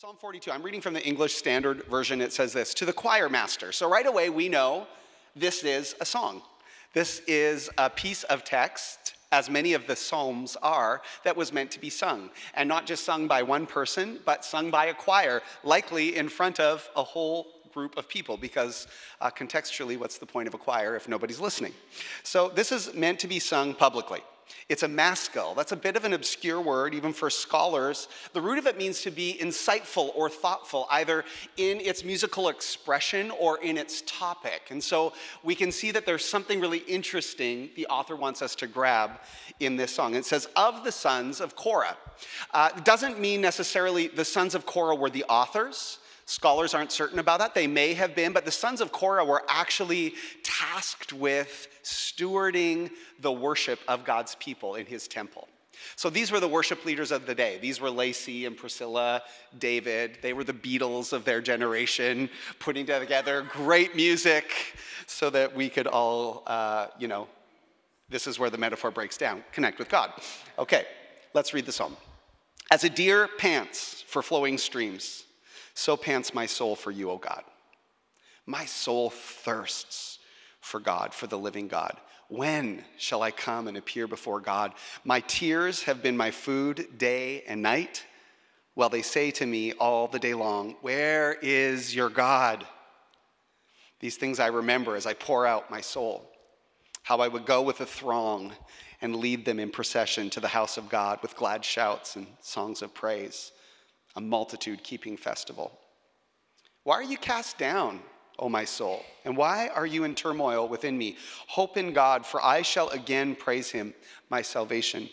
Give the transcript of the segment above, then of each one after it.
Psalm 42, I'm reading from the English Standard Version. It says this To the choir master. So right away, we know this is a song. This is a piece of text, as many of the Psalms are, that was meant to be sung. And not just sung by one person, but sung by a choir, likely in front of a whole group of people, because uh, contextually, what's the point of a choir if nobody's listening? So this is meant to be sung publicly. It's a maskil. That's a bit of an obscure word, even for scholars. The root of it means to be insightful or thoughtful, either in its musical expression or in its topic. And so we can see that there's something really interesting the author wants us to grab in this song. It says, Of the sons of Korah. Uh, doesn't mean necessarily the sons of Korah were the authors. Scholars aren't certain about that. They may have been, but the sons of Korah were actually tasked with stewarding the worship of God's people in his temple. So these were the worship leaders of the day. These were Lacey and Priscilla, David. They were the Beatles of their generation, putting together great music so that we could all, uh, you know, this is where the metaphor breaks down connect with God. Okay, let's read the psalm. As a deer pants for flowing streams, so pants my soul for you, O God. My soul thirsts for God, for the living God. When shall I come and appear before God? My tears have been my food day and night, while they say to me all the day long, Where is your God? These things I remember as I pour out my soul. How I would go with a throng and lead them in procession to the house of God with glad shouts and songs of praise a multitude keeping festival. Why are you cast down, O my soul? And why are you in turmoil within me? Hope in God, for I shall again praise him, my salvation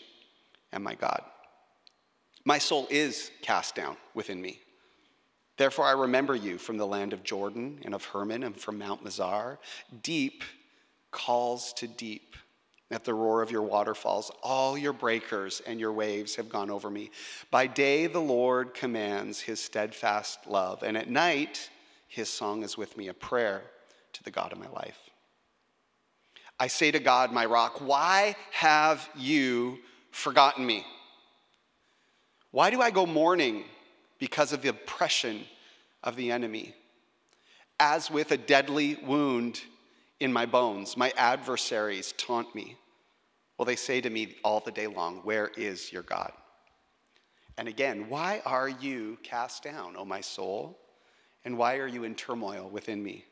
and my God. My soul is cast down within me. Therefore, I remember you from the land of Jordan and of Hermon and from Mount Mizar. Deep calls to deep at the roar of your waterfalls. All your breakers and your waves have gone over me. By day, the Lord commands his steadfast love, and at night, his song is with me, a prayer to the God of my life. I say to God, my rock, why have you forgotten me? Why do I go mourning because of the oppression of the enemy? As with a deadly wound, in my bones. My adversaries taunt me. Well, they say to me all the day long, Where is your God? And again, why are you cast down, O my soul? And why are you in turmoil within me?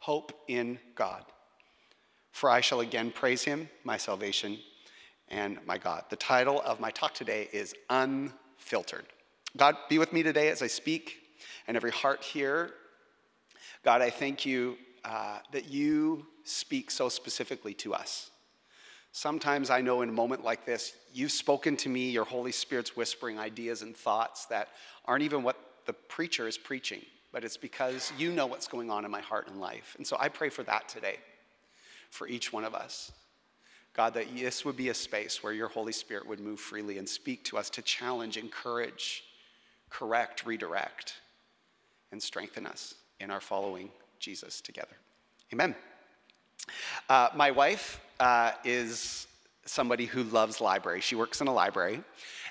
Hope in God. For I shall again praise him, my salvation and my God. The title of my talk today is Unfiltered. God, be with me today as I speak, and every heart here. God, I thank you uh, that you speak so specifically to us. Sometimes I know in a moment like this, you've spoken to me, your Holy Spirit's whispering ideas and thoughts that aren't even what the preacher is preaching, but it's because you know what's going on in my heart and life. And so I pray for that today, for each one of us. God, that this would be a space where your Holy Spirit would move freely and speak to us to challenge, encourage, correct, redirect, and strengthen us in our following Jesus together. Amen. Uh, my wife uh, is somebody who loves library. She works in a library,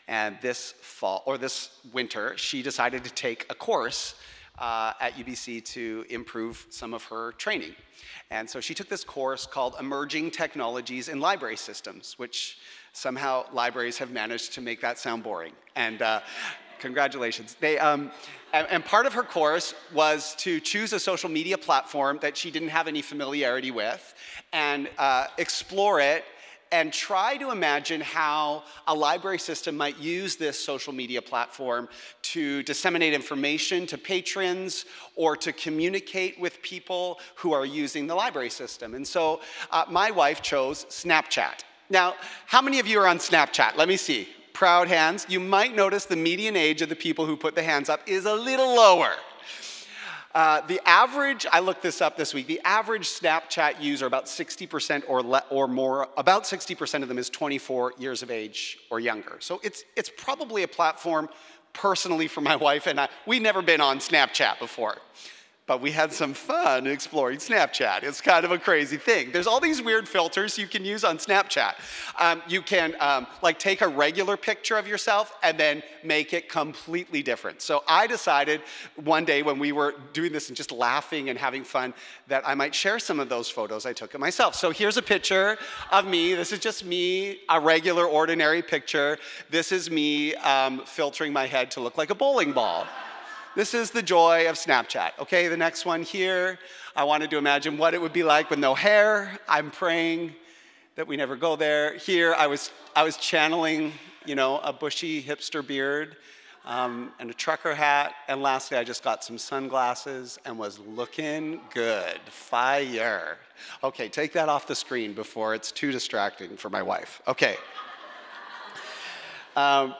and this fall or this winter, she decided to take a course uh, at UBC to improve some of her training. And so she took this course called Emerging Technologies in Library Systems, which somehow libraries have managed to make that sound boring. And uh, congratulations. They, um, and, and part of her course was to choose a social media platform that she didn't have any familiarity with and uh, explore it and try to imagine how a library system might use this social media platform to disseminate information to patrons or to communicate with people who are using the library system. And so uh, my wife chose Snapchat. Now, how many of you are on Snapchat? Let me see proud hands, you might notice the median age of the people who put the hands up is a little lower. Uh, the average, I looked this up this week, the average Snapchat user, about 60% or, le- or more, about 60% of them is 24 years of age or younger. So it's, it's probably a platform personally for my wife and I. We've never been on Snapchat before. But we had some fun exploring Snapchat. It's kind of a crazy thing. There's all these weird filters you can use on Snapchat. Um, you can um, like take a regular picture of yourself and then make it completely different. So I decided one day when we were doing this and just laughing and having fun that I might share some of those photos I took of myself. So here's a picture of me. This is just me, a regular, ordinary picture. This is me um, filtering my head to look like a bowling ball. This is the joy of Snapchat. Okay, the next one here, I wanted to imagine what it would be like with no hair. I'm praying that we never go there. Here, I was, I was channeling, you know, a bushy hipster beard um, and a trucker hat. And lastly, I just got some sunglasses and was looking good. Fire. Okay, take that off the screen before it's too distracting for my wife. Okay. Um,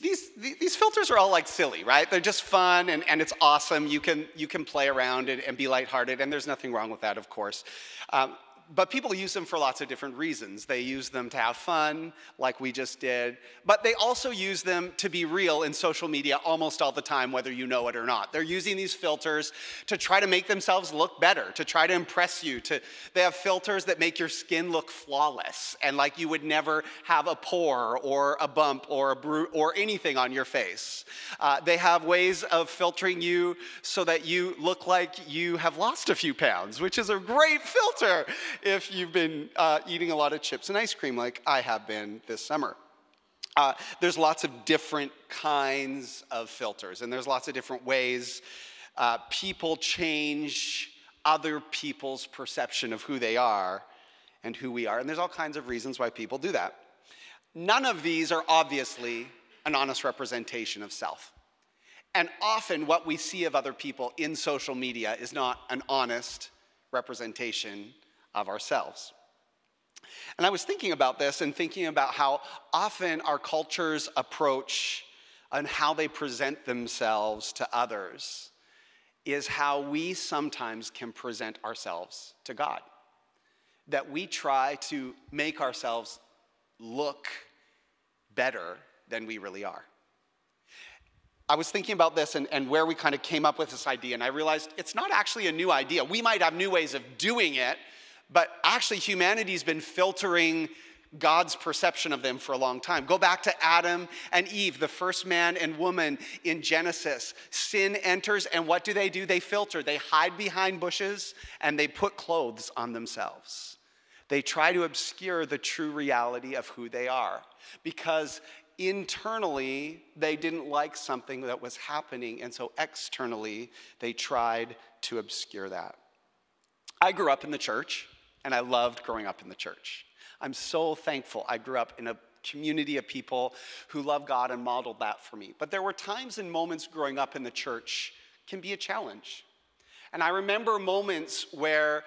these, these filters are all like silly, right? They're just fun and, and it's awesome. You can, you can play around and, and be lighthearted, and there's nothing wrong with that, of course. Um, but people use them for lots of different reasons. They use them to have fun, like we just did, but they also use them to be real in social media almost all the time, whether you know it or not. They're using these filters to try to make themselves look better, to try to impress you. To, they have filters that make your skin look flawless and like you would never have a pore or a bump or a bru- or anything on your face. Uh, they have ways of filtering you so that you look like you have lost a few pounds, which is a great filter if you've been uh, eating a lot of chips and ice cream like I have been this summer. Uh, there's lots of different kinds of filters, and there's lots of different ways uh, people change other people's perception of who they are and who we are. And there's all kinds of reasons why people do that. None of these are obviously an honest representation of self. And often, what we see of other people in social media is not an honest representation of ourselves. And I was thinking about this and thinking about how often our culture's approach and how they present themselves to others is how we sometimes can present ourselves to God. That we try to make ourselves look better than we really are. I was thinking about this and, and where we kind of came up with this idea, and I realized it's not actually a new idea. We might have new ways of doing it, but actually, humanity's been filtering God's perception of them for a long time. Go back to Adam and Eve, the first man and woman in Genesis. Sin enters, and what do they do? They filter. They hide behind bushes and they put clothes on themselves. They try to obscure the true reality of who they are because internally they didn't like something that was happening, and so externally they tried to obscure that. I grew up in the church and I loved growing up in the church. I'm so thankful I grew up in a community of people who love God and modeled that for me. But there were times and moments growing up in the church can be a challenge. And I remember moments where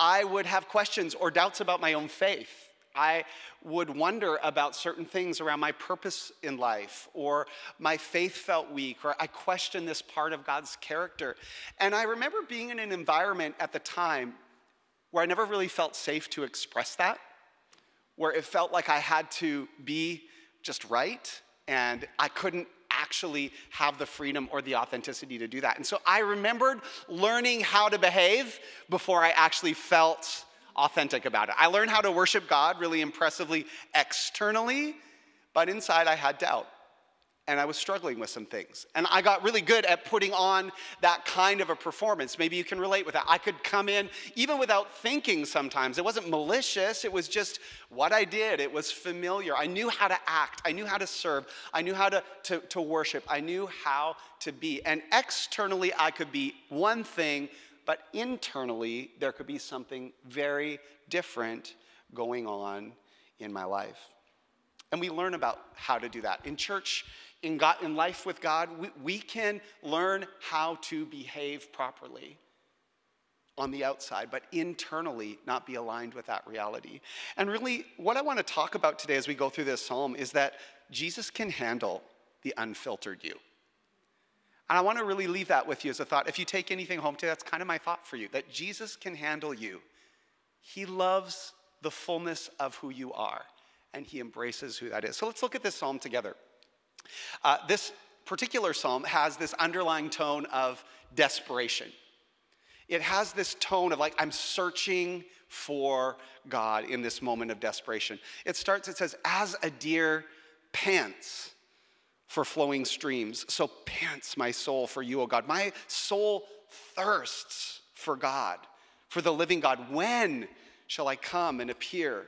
I would have questions or doubts about my own faith. I would wonder about certain things around my purpose in life, or my faith felt weak, or I questioned this part of God's character. And I remember being in an environment at the time where I never really felt safe to express that, where it felt like I had to be just right and I couldn't actually have the freedom or the authenticity to do that. And so I remembered learning how to behave before I actually felt authentic about it. I learned how to worship God really impressively externally, but inside I had doubt and I was struggling with some things. And I got really good at putting on that kind of a performance. Maybe you can relate with that. I could come in even without thinking sometimes. It wasn't malicious, it was just what I did. It was familiar. I knew how to act, I knew how to serve, I knew how to, to, to worship, I knew how to be. And externally, I could be one thing, but internally, there could be something very different going on in my life. And we learn about how to do that. In church, in, God, in life with God, we, we can learn how to behave properly on the outside, but internally not be aligned with that reality. And really, what I want to talk about today as we go through this psalm is that Jesus can handle the unfiltered you. And I want to really leave that with you as a thought. If you take anything home today, that's kind of my thought for you that Jesus can handle you. He loves the fullness of who you are, and He embraces who that is. So let's look at this psalm together. Uh, this particular psalm has this underlying tone of desperation. It has this tone of like, I'm searching for God in this moment of desperation. It starts, it says, as a deer pants for flowing streams, so pants my soul for you, O God. My soul thirsts for God, for the living God. When shall I come and appear?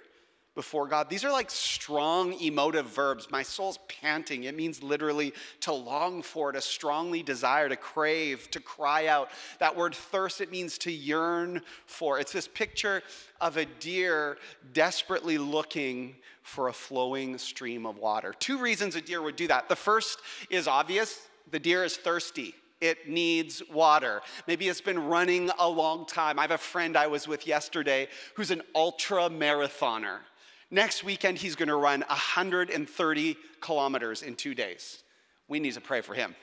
Before God. These are like strong emotive verbs. My soul's panting. It means literally to long for, to strongly desire, to crave, to cry out. That word thirst, it means to yearn for. It's this picture of a deer desperately looking for a flowing stream of water. Two reasons a deer would do that. The first is obvious the deer is thirsty it needs water. Maybe it's been running a long time. I have a friend I was with yesterday who's an ultra marathoner. Next weekend, he's going to run 130 kilometers in two days. We need to pray for him.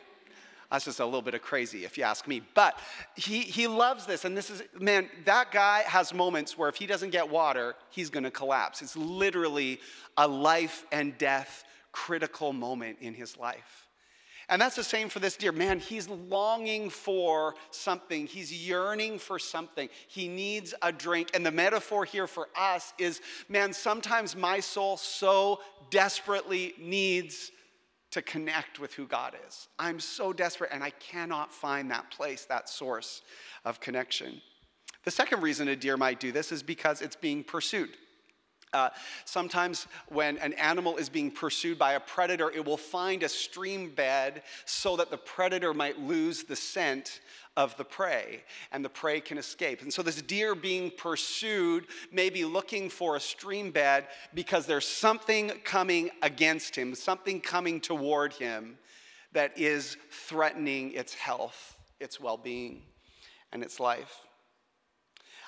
That's just a little bit of crazy, if you ask me. But he, he loves this. And this is, man, that guy has moments where if he doesn't get water, he's going to collapse. It's literally a life and death critical moment in his life. And that's the same for this deer. Man, he's longing for something. He's yearning for something. He needs a drink. And the metaphor here for us is man, sometimes my soul so desperately needs to connect with who God is. I'm so desperate and I cannot find that place, that source of connection. The second reason a deer might do this is because it's being pursued. Uh, sometimes, when an animal is being pursued by a predator, it will find a stream bed so that the predator might lose the scent of the prey and the prey can escape. And so, this deer being pursued may be looking for a stream bed because there's something coming against him, something coming toward him that is threatening its health, its well being, and its life.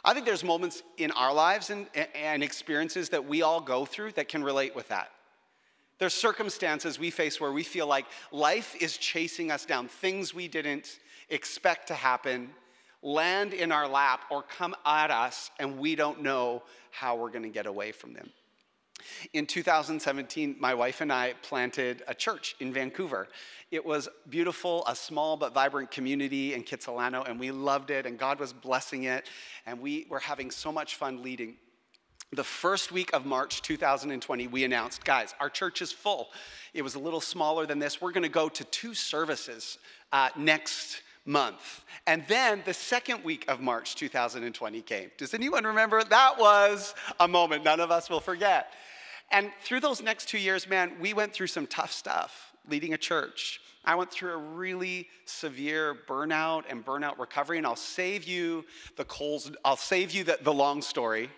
I think there's moments in our lives and, and experiences that we all go through that can relate with that. There's circumstances we face where we feel like life is chasing us down, things we didn't expect to happen land in our lap or come at us, and we don't know how we're going to get away from them. In 2017, my wife and I planted a church in Vancouver. It was beautiful, a small but vibrant community in Kitsilano, and we loved it, and God was blessing it, and we were having so much fun leading. The first week of March 2020, we announced, guys, our church is full. It was a little smaller than this. We're going to go to two services uh, next month. And then the second week of March 2020 came. Does anyone remember? That was a moment none of us will forget. And through those next two years, man, we went through some tough stuff leading a church. I went through a really severe burnout and burnout recovery, and I'll save you the I'll save you the, the long story,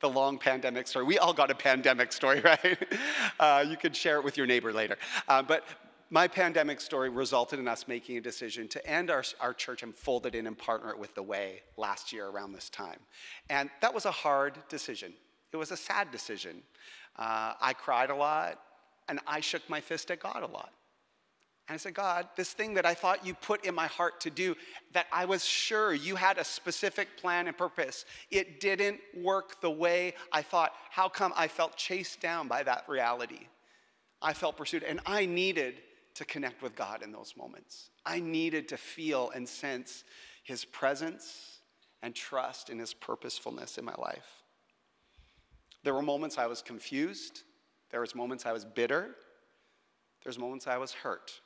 the long pandemic story. We all got a pandemic story, right? Uh, you could share it with your neighbor later. Uh, but my pandemic story resulted in us making a decision to end our, our church and fold it in and partner it with The Way last year around this time. And that was a hard decision. It was a sad decision. Uh, I cried a lot, and I shook my fist at God a lot. And I said, God, this thing that I thought you put in my heart to do, that I was sure you had a specific plan and purpose, it didn't work the way I thought. How come I felt chased down by that reality? I felt pursued, and I needed to connect with God in those moments. I needed to feel and sense His presence and trust in His purposefulness in my life. There were moments I was confused. There was moments I was bitter. There's moments I was hurt.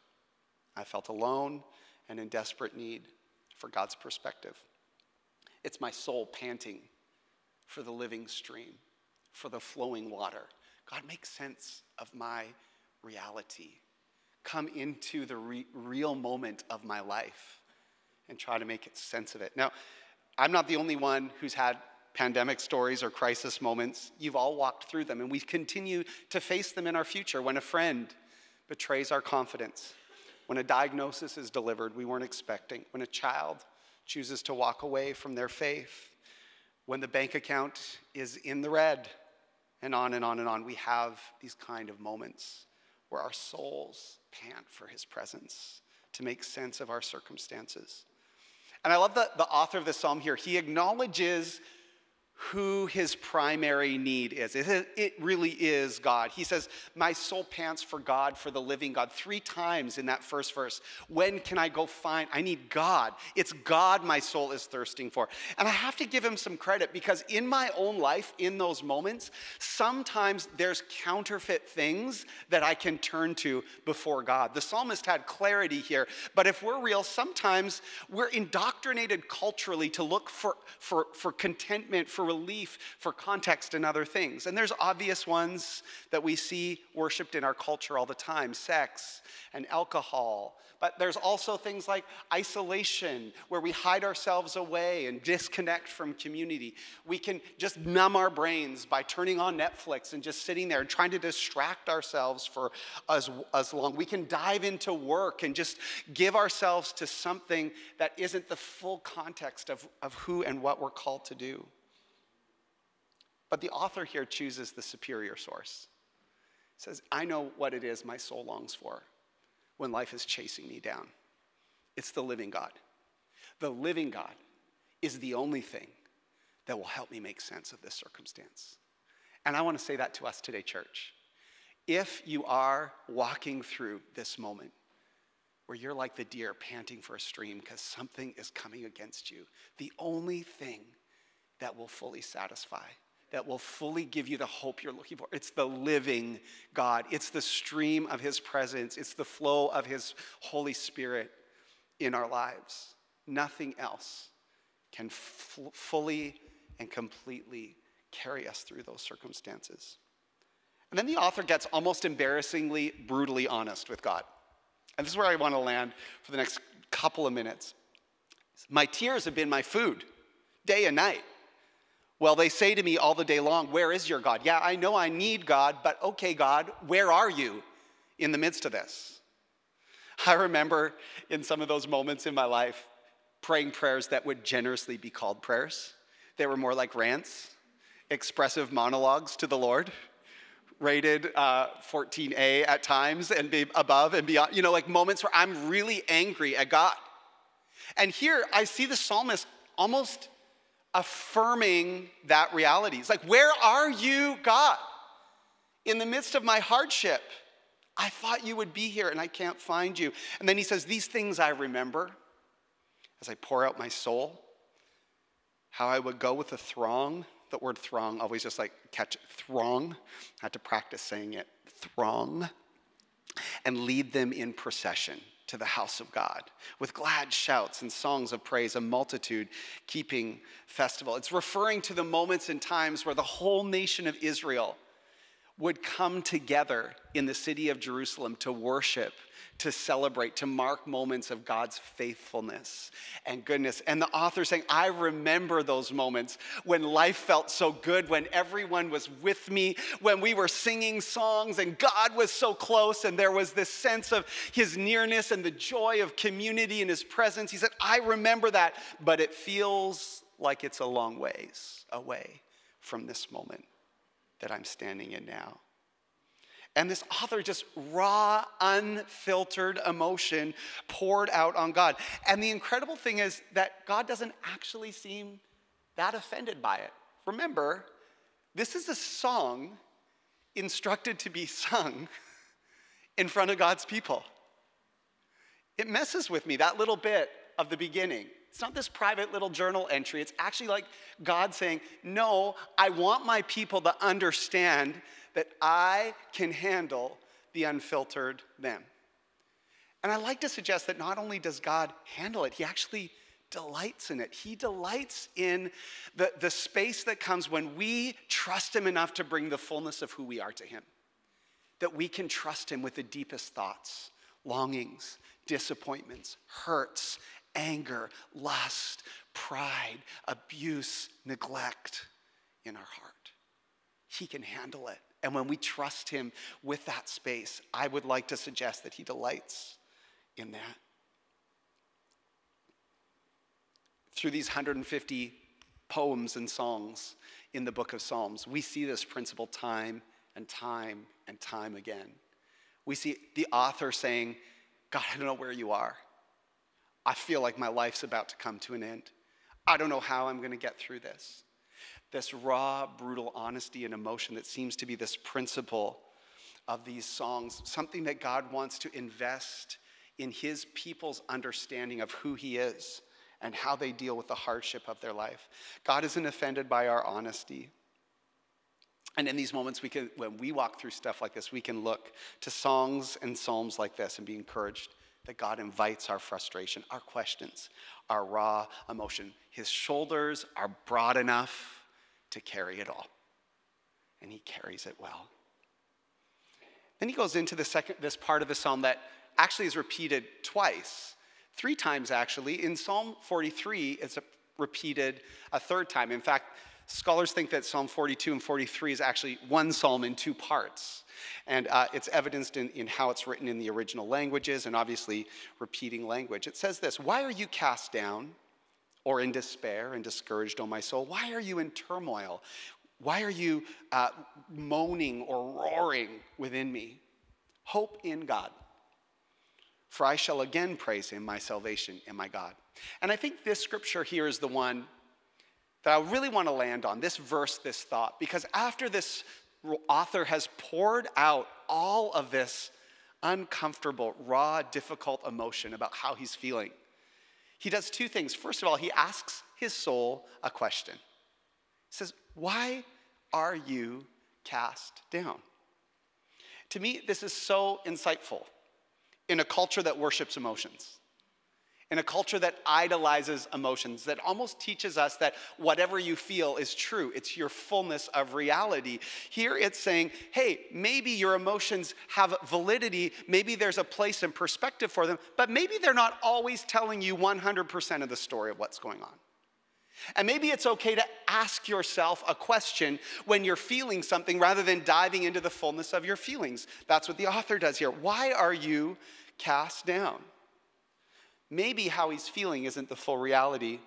I felt alone and in desperate need for God's perspective. It's my soul panting for the living stream, for the flowing water. God, make sense of my reality come into the re- real moment of my life and try to make sense of it. Now, I'm not the only one who's had pandemic stories or crisis moments. You've all walked through them, and we continue to face them in our future when a friend betrays our confidence, when a diagnosis is delivered we weren't expecting, when a child chooses to walk away from their faith, when the bank account is in the red, and on and on and on. We have these kind of moments where our souls pant for his presence to make sense of our circumstances. And I love the, the author of this psalm here. He acknowledges who his primary need is. It really is God. He says, My soul pants for God, for the living God. Three times in that first verse. When can I go find? I need God. It's God my soul is thirsting for. And I have to give him some credit because in my own life, in those moments, sometimes there's counterfeit things that I can turn to before God. The psalmist had clarity here, but if we're real, sometimes we're indoctrinated culturally to look for, for, for contentment, for relief, for context, and other things. And there's obvious ones that we see worshiped in our culture all the time sex and alcohol. But there's also things like isolation, where we hide ourselves away and disconnect from community. We can just numb our brains by turning on Netflix and just sitting there and trying to distract ourselves for as, as long. We can dive into work and just give ourselves to something that isn't the full context of, of who and what we're called to do. But the author here chooses the superior source. He says, I know what it is my soul longs for when life is chasing me down. It's the living God. The living God is the only thing that will help me make sense of this circumstance. And I want to say that to us today, church. If you are walking through this moment where you're like the deer panting for a stream because something is coming against you, the only thing that will fully satisfy that will fully give you the hope you're looking for. It's the living God, it's the stream of His presence, it's the flow of His Holy Spirit in our lives. Nothing else can f- fully and completely carry us through those circumstances. And then the author gets almost embarrassingly, brutally honest with God. And this is where I want to land for the next couple of minutes. My tears have been my food day and night. Well, they say to me all the day long, Where is your God? Yeah, I know I need God, but okay, God, where are you in the midst of this? I remember in some of those moments in my life praying prayers that would generously be called prayers. They were more like rants, expressive monologues to the Lord, rated uh, 14A at times and be above and beyond, you know, like moments where I'm really angry at God. And here I see the psalmist almost affirming that reality. It's like, where are you, God? In the midst of my hardship, I thought you would be here and I can't find you. And then he says, These things I remember as I pour out my soul, how I would go with the throng. The word throng always just like catch throng. I had to practice saying it. Throng. And lead them in procession to the house of God with glad shouts and songs of praise, a multitude keeping festival. It's referring to the moments and times where the whole nation of Israel would come together in the city of Jerusalem to worship to celebrate, to mark moments of God's faithfulness and goodness. And the author saying, I remember those moments when life felt so good, when everyone was with me, when we were singing songs and God was so close, and there was this sense of his nearness and the joy of community in his presence. He said, I remember that, but it feels like it's a long ways away from this moment that I'm standing in now. And this author just raw, unfiltered emotion poured out on God. And the incredible thing is that God doesn't actually seem that offended by it. Remember, this is a song instructed to be sung in front of God's people. It messes with me, that little bit of the beginning. It's not this private little journal entry. It's actually like God saying, No, I want my people to understand that I can handle the unfiltered them. And I like to suggest that not only does God handle it, He actually delights in it. He delights in the, the space that comes when we trust Him enough to bring the fullness of who we are to Him. That we can trust Him with the deepest thoughts, longings, disappointments, hurts, anger, lust, pride, abuse, neglect in our heart. He can handle it. And when we trust Him with that space, I would like to suggest that He delights in that. Through these 150 poems and songs in the book of Psalms, we see this principle time and time and time again. We see the author saying, God, I don't know where you are. I feel like my life's about to come to an end. I don't know how I'm going to get through this. This raw, brutal honesty and emotion that seems to be this principle of these songs, something that God wants to invest in his people's understanding of who he is and how they deal with the hardship of their life. God isn't offended by our honesty. And in these moments, we can, when we walk through stuff like this, we can look to songs and psalms like this and be encouraged that God invites our frustration, our questions, our raw emotion. His shoulders are broad enough to carry it all, and He carries it well. Then he goes into the second, this part of the psalm that actually is repeated twice, three times actually. In Psalm 43, it's repeated a third time. In fact, Scholars think that Psalm 42 and 43 is actually one psalm in two parts. And uh, it's evidenced in, in how it's written in the original languages and obviously repeating language. It says this Why are you cast down or in despair and discouraged, O my soul? Why are you in turmoil? Why are you uh, moaning or roaring within me? Hope in God. For I shall again praise him, my salvation and my God. And I think this scripture here is the one that I really want to land on this verse, this thought, because after this author has poured out all of this uncomfortable, raw, difficult emotion about how he's feeling, he does two things. First of all, he asks his soul a question. He says, Why are you cast down? To me, this is so insightful in a culture that worships emotions in a culture that idolizes emotions, that almost teaches us that whatever you feel is true. It's your fullness of reality. Here it's saying, hey, maybe your emotions have validity. Maybe there's a place and perspective for them, but maybe they're not always telling you 100% of the story of what's going on. And maybe it's okay to ask yourself a question when you're feeling something rather than diving into the fullness of your feelings. That's what the author does here. Why are you cast down? Maybe how he's feeling isn't the full reality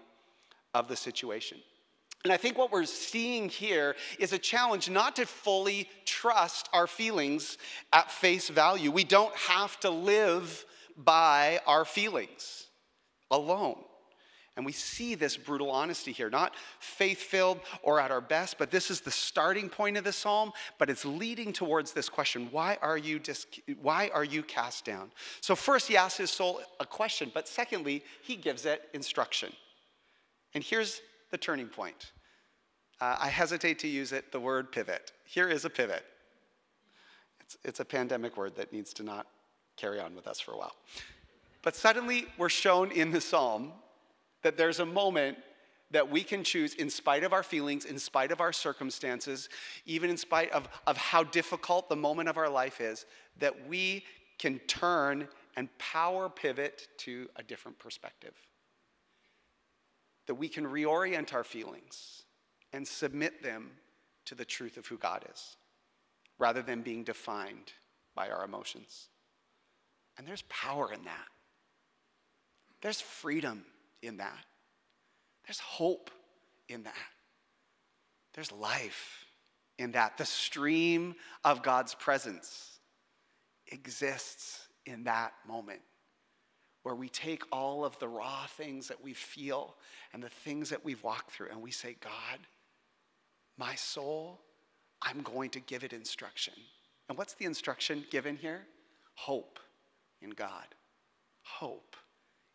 of the situation. And I think what we're seeing here is a challenge not to fully trust our feelings at face value. We don't have to live by our feelings alone. And we see this brutal honesty here, not faith filled or at our best, but this is the starting point of the psalm, but it's leading towards this question why are you, dis- why are you cast down? So, first, he asks his soul a question, but secondly, he gives it instruction. And here's the turning point. Uh, I hesitate to use it, the word pivot. Here is a pivot. It's, it's a pandemic word that needs to not carry on with us for a while. But suddenly, we're shown in the psalm that there's a moment that we can choose in spite of our feelings, in spite of our circumstances, even in spite of, of how difficult the moment of our life is, that we can turn and power pivot to a different perspective. That we can reorient our feelings and submit them to the truth of who God is, rather than being defined by our emotions. And there's power in that. There's freedom in that. There's hope in that. There's life in that. The stream of God's presence exists in that moment where we take all of the raw things that we feel and the things that we've walked through and we say, God, my soul, I'm going to give it instruction. And what's the instruction given here? Hope in God. Hope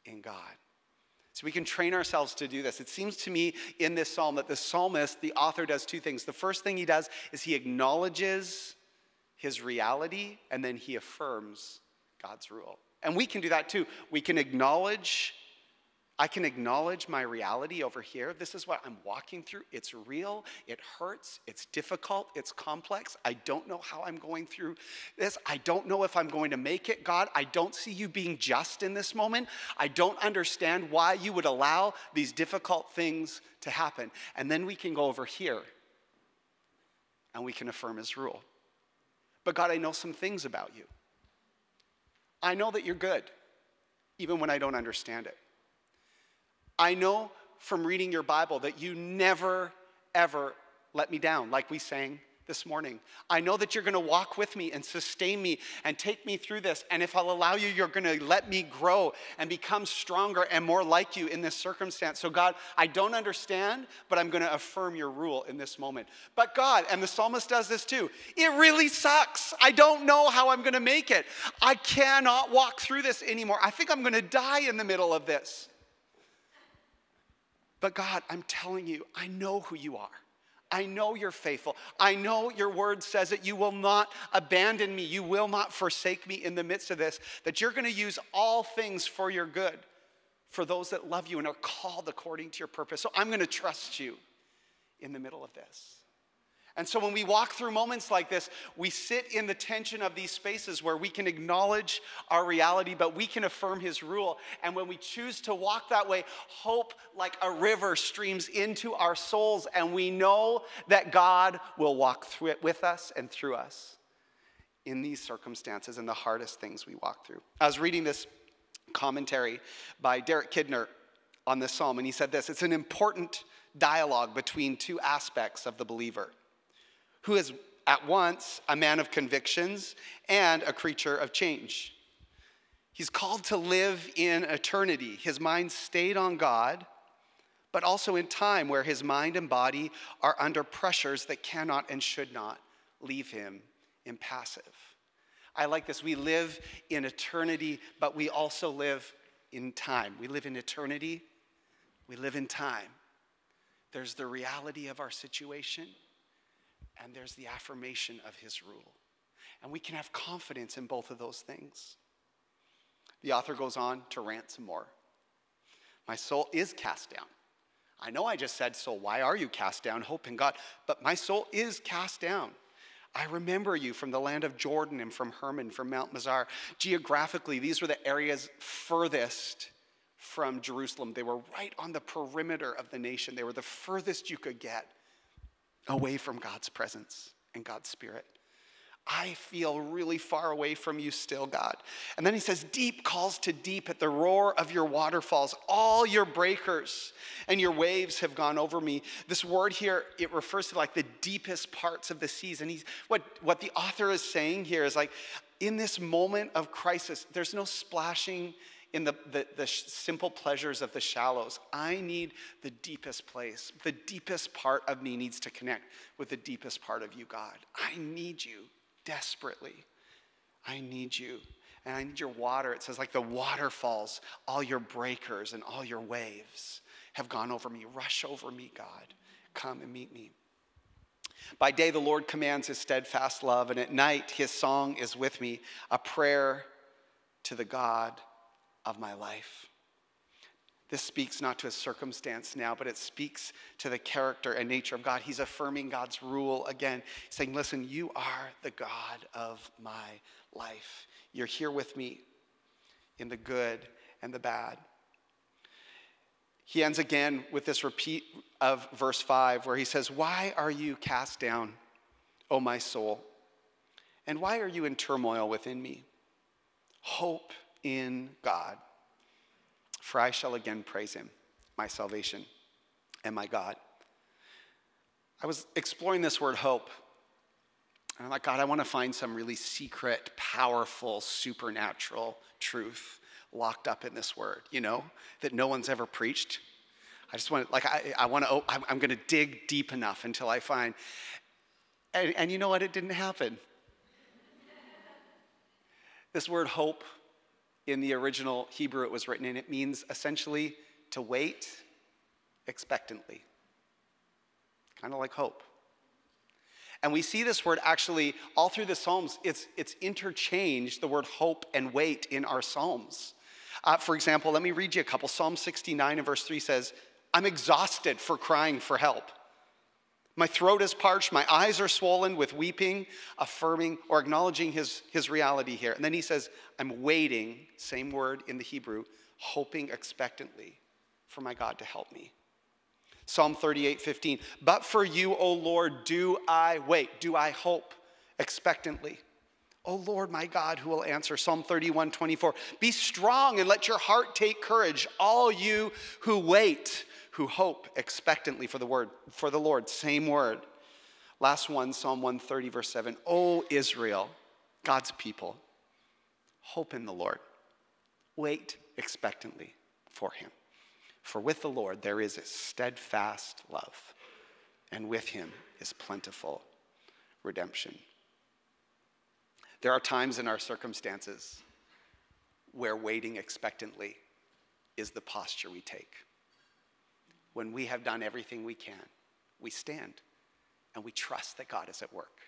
in God. So we can train ourselves to do this. It seems to me in this psalm that the psalmist, the author, does two things. The first thing he does is he acknowledges his reality and then he affirms God's rule. And we can do that too. We can acknowledge I can acknowledge my reality over here. This is what I'm walking through. It's real, it hurts, it's difficult, it's complex. I don't know how I'm going through this. I don't know if I'm going to make it, God. I don't see you being just in this moment. I don't understand why you would allow these difficult things to happen. And then we can go over here and we can affirm his rule. But God, I know some things about you. I know that you're good, even when I don't understand it. I know from reading your Bible that you never, ever let me down, like we sang this morning. I know that you're going to walk with me and sustain me and take me through this. And if I'll allow you, you're going to let me grow and become stronger and more like you in this circumstance. So, God, I don't understand, but I'm going to affirm your rule in this moment. But, God, and the psalmist does this too, it really sucks. I don't know how I'm going to make it. I cannot walk through this anymore. I think I'm going to die in the middle of this. But, God, I'm telling you, I know who you are. I know you're faithful. I know your word says that you will not abandon me. You will not forsake me in the midst of this, that you're going to use all things for your good for those that love you and are called according to your purpose. So I'm going to trust you in the middle of this. And so when we walk through moments like this, we sit in the tension of these spaces where we can acknowledge our reality, but we can affirm His rule. And when we choose to walk that way, hope like a river streams into our souls, and we know that God will walk through it with us and through us in these circumstances and the hardest things we walk through. I was reading this commentary by Derek Kidner on this psalm, and he said this it's an important dialogue between two aspects of the believer who is at once a man of convictions and a creature of change. He's called to live in eternity. His mind stayed on God, but also in time where his mind and body are under pressures that cannot and should not leave him impassive. I like this. We live in eternity, but we also live in time. We live in eternity, we live in time. There's the reality of our situation and there's the affirmation of his rule. And we can have confidence in both of those things. The author goes on to rant some more. My soul is cast down. I know I just said, So why are you cast down? Hope in God. But my soul is cast down. I remember you from the land of Jordan and from Hermon, from Mount Mizar. Geographically, these were the areas furthest from Jerusalem. They were right on the perimeter of the nation, they were the furthest you could get away from God's presence and God's Spirit. I feel really far away from you still, God. And then he says, Deep calls to deep at the roar of your waterfalls. All your breakers and your waves have gone over me. This word here, it refers to like the deepest parts of the seas. And he's, what, what the author is saying here is like, in this moment of crisis, there's no splashing in the, the, the simple pleasures of the shallows. I need the deepest place. The deepest part of me needs to connect with the deepest part of you, God. I need you desperately. I need you. And I need your water. It says, like the waterfalls, all your breakers and all your waves have gone over me. Rush over me, God. Come and meet me. By day, the Lord commands his steadfast love, and at night, his song is with me, a prayer to the God of my life. This speaks not to a circumstance now, but it speaks to the character and nature of God. He's affirming God's rule again, saying, Listen, you are the God of my life. You're here with me in the good and the bad. He ends again with this repeat of verse 5 where he says, Why are you cast down, O my soul? And why are you in turmoil within me? Hope in God. For I shall again praise him, my salvation and my God. I was exploring this word hope. And I'm like, God, I want to find some really secret, powerful, supernatural truth locked up in this word, you know, that no one's ever preached. I just want to, like, I, I want to, oh, I'm, I'm going to dig deep enough until I find. And, and you know what? It didn't happen. this word hope in the original Hebrew it was written in, it means essentially to wait expectantly, kind of like hope. And we see this word actually all through the Psalms. It's, it's interchanged, the word hope and wait, in our Psalms. Uh, for example, let me read you a couple. Psalm 69 and verse 3 says, I'm exhausted for crying for help. My throat is parched, my eyes are swollen with weeping, affirming or acknowledging his, his reality here. And then he says, I'm waiting, same word in the Hebrew, hoping expectantly for my God to help me. Psalm 38, 15. But for you, O Lord, do I wait, do I hope expectantly. O Lord, my God, who will answer. Psalm 31, 24. Be strong and let your heart take courage, all you who wait who hope expectantly for the word for the Lord, same word. Last one, Psalm 130, verse 7. O Israel, God's people, hope in the Lord. Wait expectantly for him. For with the Lord there is a steadfast love, and with him is plentiful redemption. There are times in our circumstances where waiting expectantly is the posture we take. When we have done everything we can, we stand and we trust that God is at work.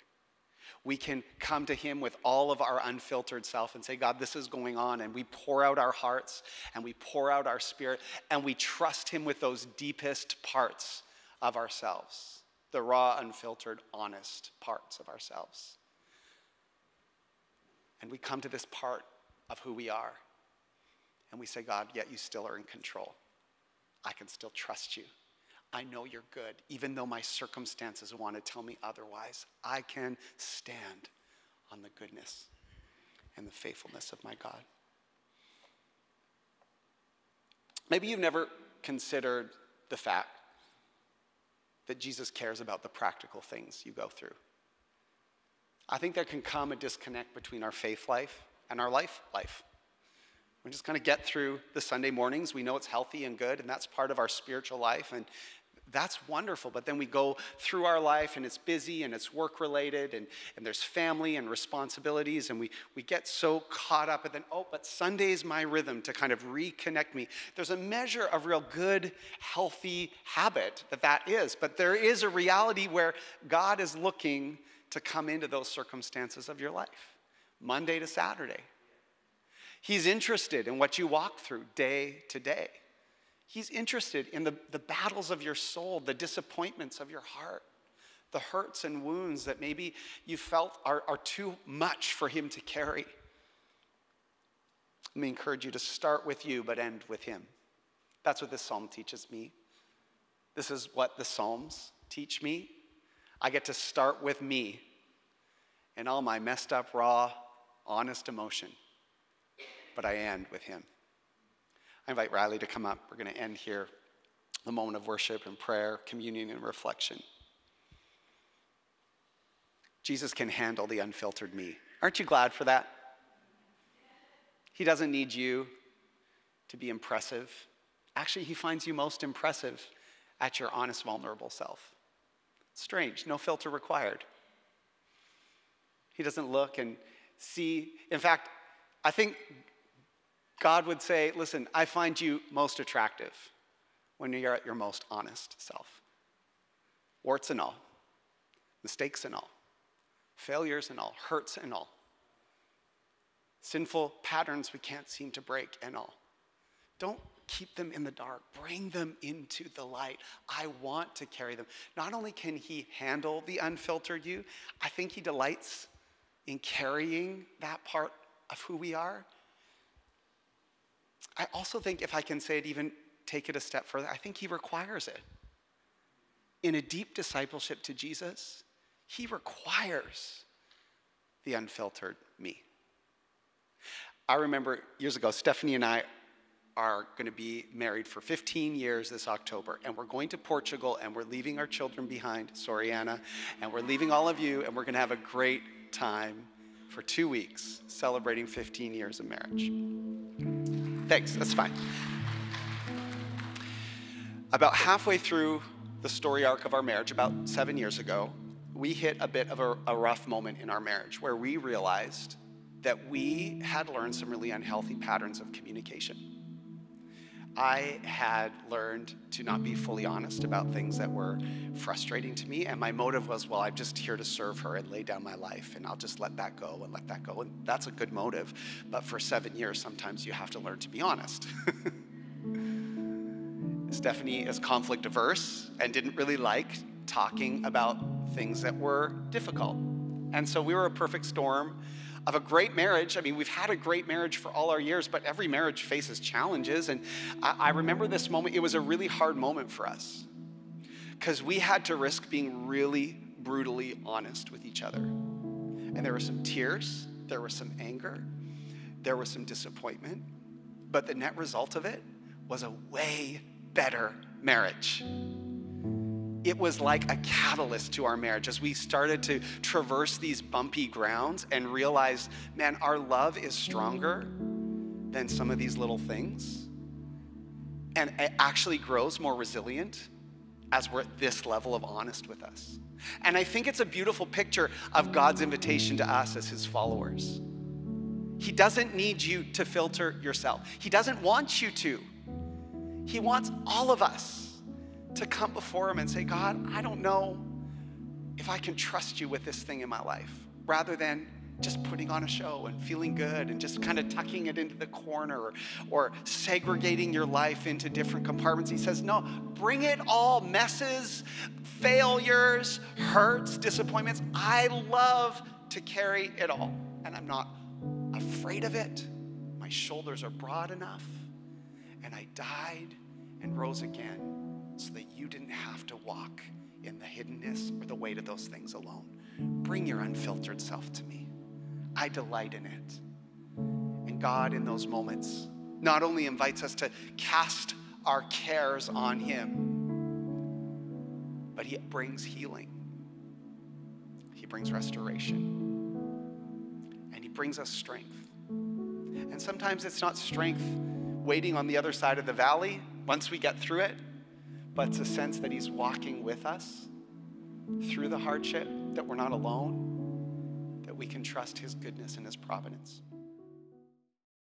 We can come to Him with all of our unfiltered self and say, God, this is going on. And we pour out our hearts and we pour out our spirit and we trust Him with those deepest parts of ourselves, the raw, unfiltered, honest parts of ourselves. And we come to this part of who we are and we say, God, yet you still are in control. I can still trust you. I know you're good. Even though my circumstances want to tell me otherwise, I can stand on the goodness and the faithfulness of my God. Maybe you've never considered the fact that Jesus cares about the practical things you go through. I think there can come a disconnect between our faith life and our life life. We just kind of get through the Sunday mornings. We know it's healthy and good, and that's part of our spiritual life. And that's wonderful. But then we go through our life and it's busy and it's work related and, and there's family and responsibilities and we, we get so caught up and then, oh, but Sunday's my rhythm to kind of reconnect me. There's a measure of real good, healthy habit that that is. But there is a reality where God is looking to come into those circumstances of your life, Monday to Saturday. He's interested in what you walk through day to day. He's interested in the, the battles of your soul, the disappointments of your heart, the hurts and wounds that maybe you felt are, are too much for Him to carry. Let me encourage you to start with you, but end with Him. That's what this psalm teaches me. This is what the Psalms teach me. I get to start with me and all my messed up, raw, honest emotion, but I end with Him. I invite Riley to come up. We're going to end here the moment of worship and prayer, communion and reflection. Jesus can handle the unfiltered me. Aren't you glad for that? He doesn't need you to be impressive. Actually, he finds you most impressive at your honest, vulnerable self. Strange, no filter required. He doesn't look and see. In fact, I think God would say, Listen, I find you most attractive when you're at your most honest self. Warts and all, mistakes and all, failures and all, hurts and all, sinful patterns we can't seem to break and all. Don't keep them in the dark, bring them into the light. I want to carry them. Not only can He handle the unfiltered you, I think He delights in carrying that part of who we are I also think, if I can say it, even take it a step further, I think he requires it. In a deep discipleship to Jesus, he requires the unfiltered me. I remember years ago, Stephanie and I are going to be married for 15 years this October, and we're going to Portugal, and we're leaving our children behind, sorry, Anna, and we're leaving all of you, and we're going to have a great time for two weeks celebrating 15 years of marriage. Thanks, that's fine. About halfway through the story arc of our marriage, about seven years ago, we hit a bit of a, a, rough moment in our marriage where we realized that we had learned some really unhealthy patterns of communication. I had learned to not be fully honest about things that were frustrating to me. And my motive was, well, I'm just here to serve her and lay down my life, and I'll just let that go and let that go. And that's a good motive. But for seven years, sometimes you have to learn to be honest. Stephanie is conflict averse and didn't really like talking about things that were difficult. And so we were a perfect storm of a great marriage. I mean, we've had a great marriage for all our years, but every marriage faces challenges. And I, I remember this moment, it was a really hard moment for us because we had to risk being really brutally honest with each other. And there were some tears, there was some anger, there was some disappointment, but the net result of it was a way better marriage. It was like a catalyst to our marriage as we started to traverse these bumpy grounds and realize, man, our love is stronger than some of these little things. And it actually grows more resilient as we're at this level of honest with us. And I think it's a beautiful picture of God's invitation to us as his followers. He doesn't need you to filter yourself, He doesn't want you to. He wants all of us to come before Him and say, God, I don't know if I can trust you with this thing in my life, rather than just putting on a show and feeling good and just kind of tucking it into the corner or, segregating your life into different compartments. He says, No, bring it all messes, failures, hurts, disappointments. I love to carry it all, and I'm not afraid of it. My shoulders are broad enough. And I died and rose again so that you didn't have to walk in the hiddenness or the weight of those things alone. Bring your unfiltered self to me. I delight in it. And God, in those moments, not only invites us to cast our cares on Him, but He brings healing, He brings restoration, and He brings us strength. And sometimes it's not strength waiting on the other side of the valley once we get through it, but it's a sense that He's walking with us through the hardship, that we're not alone, that we can trust His goodness and His providence.